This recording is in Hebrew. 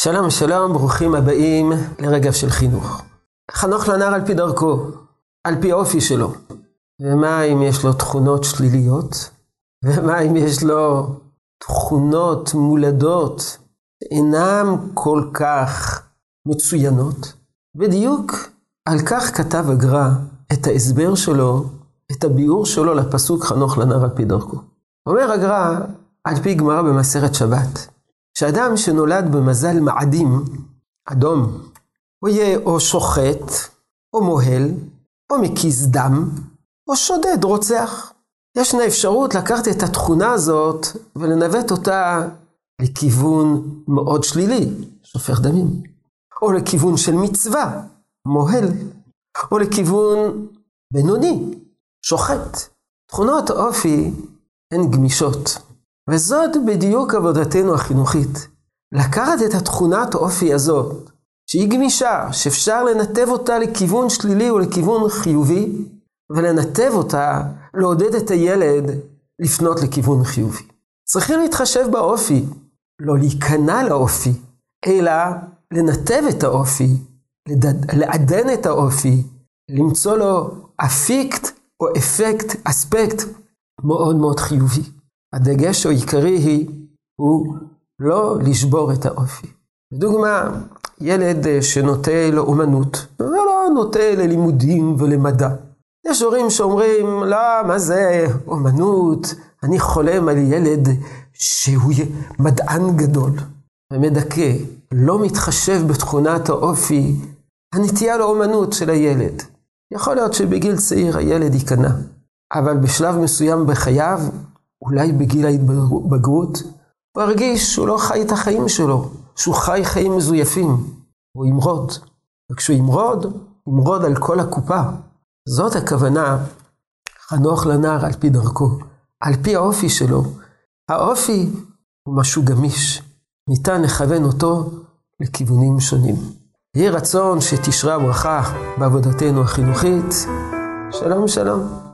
שלום שלום, ברוכים הבאים לרגע של חינוך. חנוך לנער על פי דרכו, על פי האופי שלו. ומה אם יש לו תכונות שליליות? ומה אם יש לו תכונות מולדות שאינן כל כך מצוינות? בדיוק על כך כתב הגר"א את ההסבר שלו, את הביאור שלו לפסוק חנוך לנער על פי דרכו. אומר הגר"א, על פי גמרא במסכת שבת, שאדם שנולד במזל מאדים, אדום, הוא יהיה או שוחט, או מוהל, או מקיז דם, או שודד, רוצח. ישנה אפשרות לקחת את התכונה הזאת ולנווט אותה לכיוון מאוד שלילי, שופך דמים, או לכיוון של מצווה, מוהל, או לכיוון בינוני, שוחט. תכונות אופי הן גמישות. וזאת בדיוק עבודתנו החינוכית. לקחת את התכונת אופי הזאת, שהיא גמישה, שאפשר לנתב אותה לכיוון שלילי או לכיוון חיובי, ולנתב אותה, לעודד את הילד לפנות לכיוון חיובי. צריכים להתחשב באופי, לא להיכנע לאופי, אלא לנתב את האופי, לעדן את האופי, למצוא לו אפיקט או אפקט, אספקט מאוד מאוד חיובי. הדגש העיקרי היא, הוא לא לשבור את האופי. לדוגמה, ילד אה, שנוטה לאומנות, ולא נוטה ללימודים ולמדע. יש הורים שאומרים, לא, מה זה אומנות? אני חולם על ילד שהוא מדען גדול. ומדכא, לא מתחשב בתכונת האופי, הנטייה לאומנות של הילד. יכול להיות שבגיל צעיר הילד ייכנע, אבל בשלב מסוים בחייו אולי בגיל ההתבגרות, הוא ירגיש שהוא לא חי את החיים שלו, שהוא חי חיים מזויפים. הוא ימרוד. וכשהוא ימרוד, ימרוד על כל הקופה. זאת הכוונה, חנוך לנער על פי דרכו, על פי האופי שלו. האופי הוא משהו גמיש, ניתן לכוון אותו לכיוונים שונים. יהי רצון שתשרה ברכה בעבודתנו החינוכית. שלום שלום.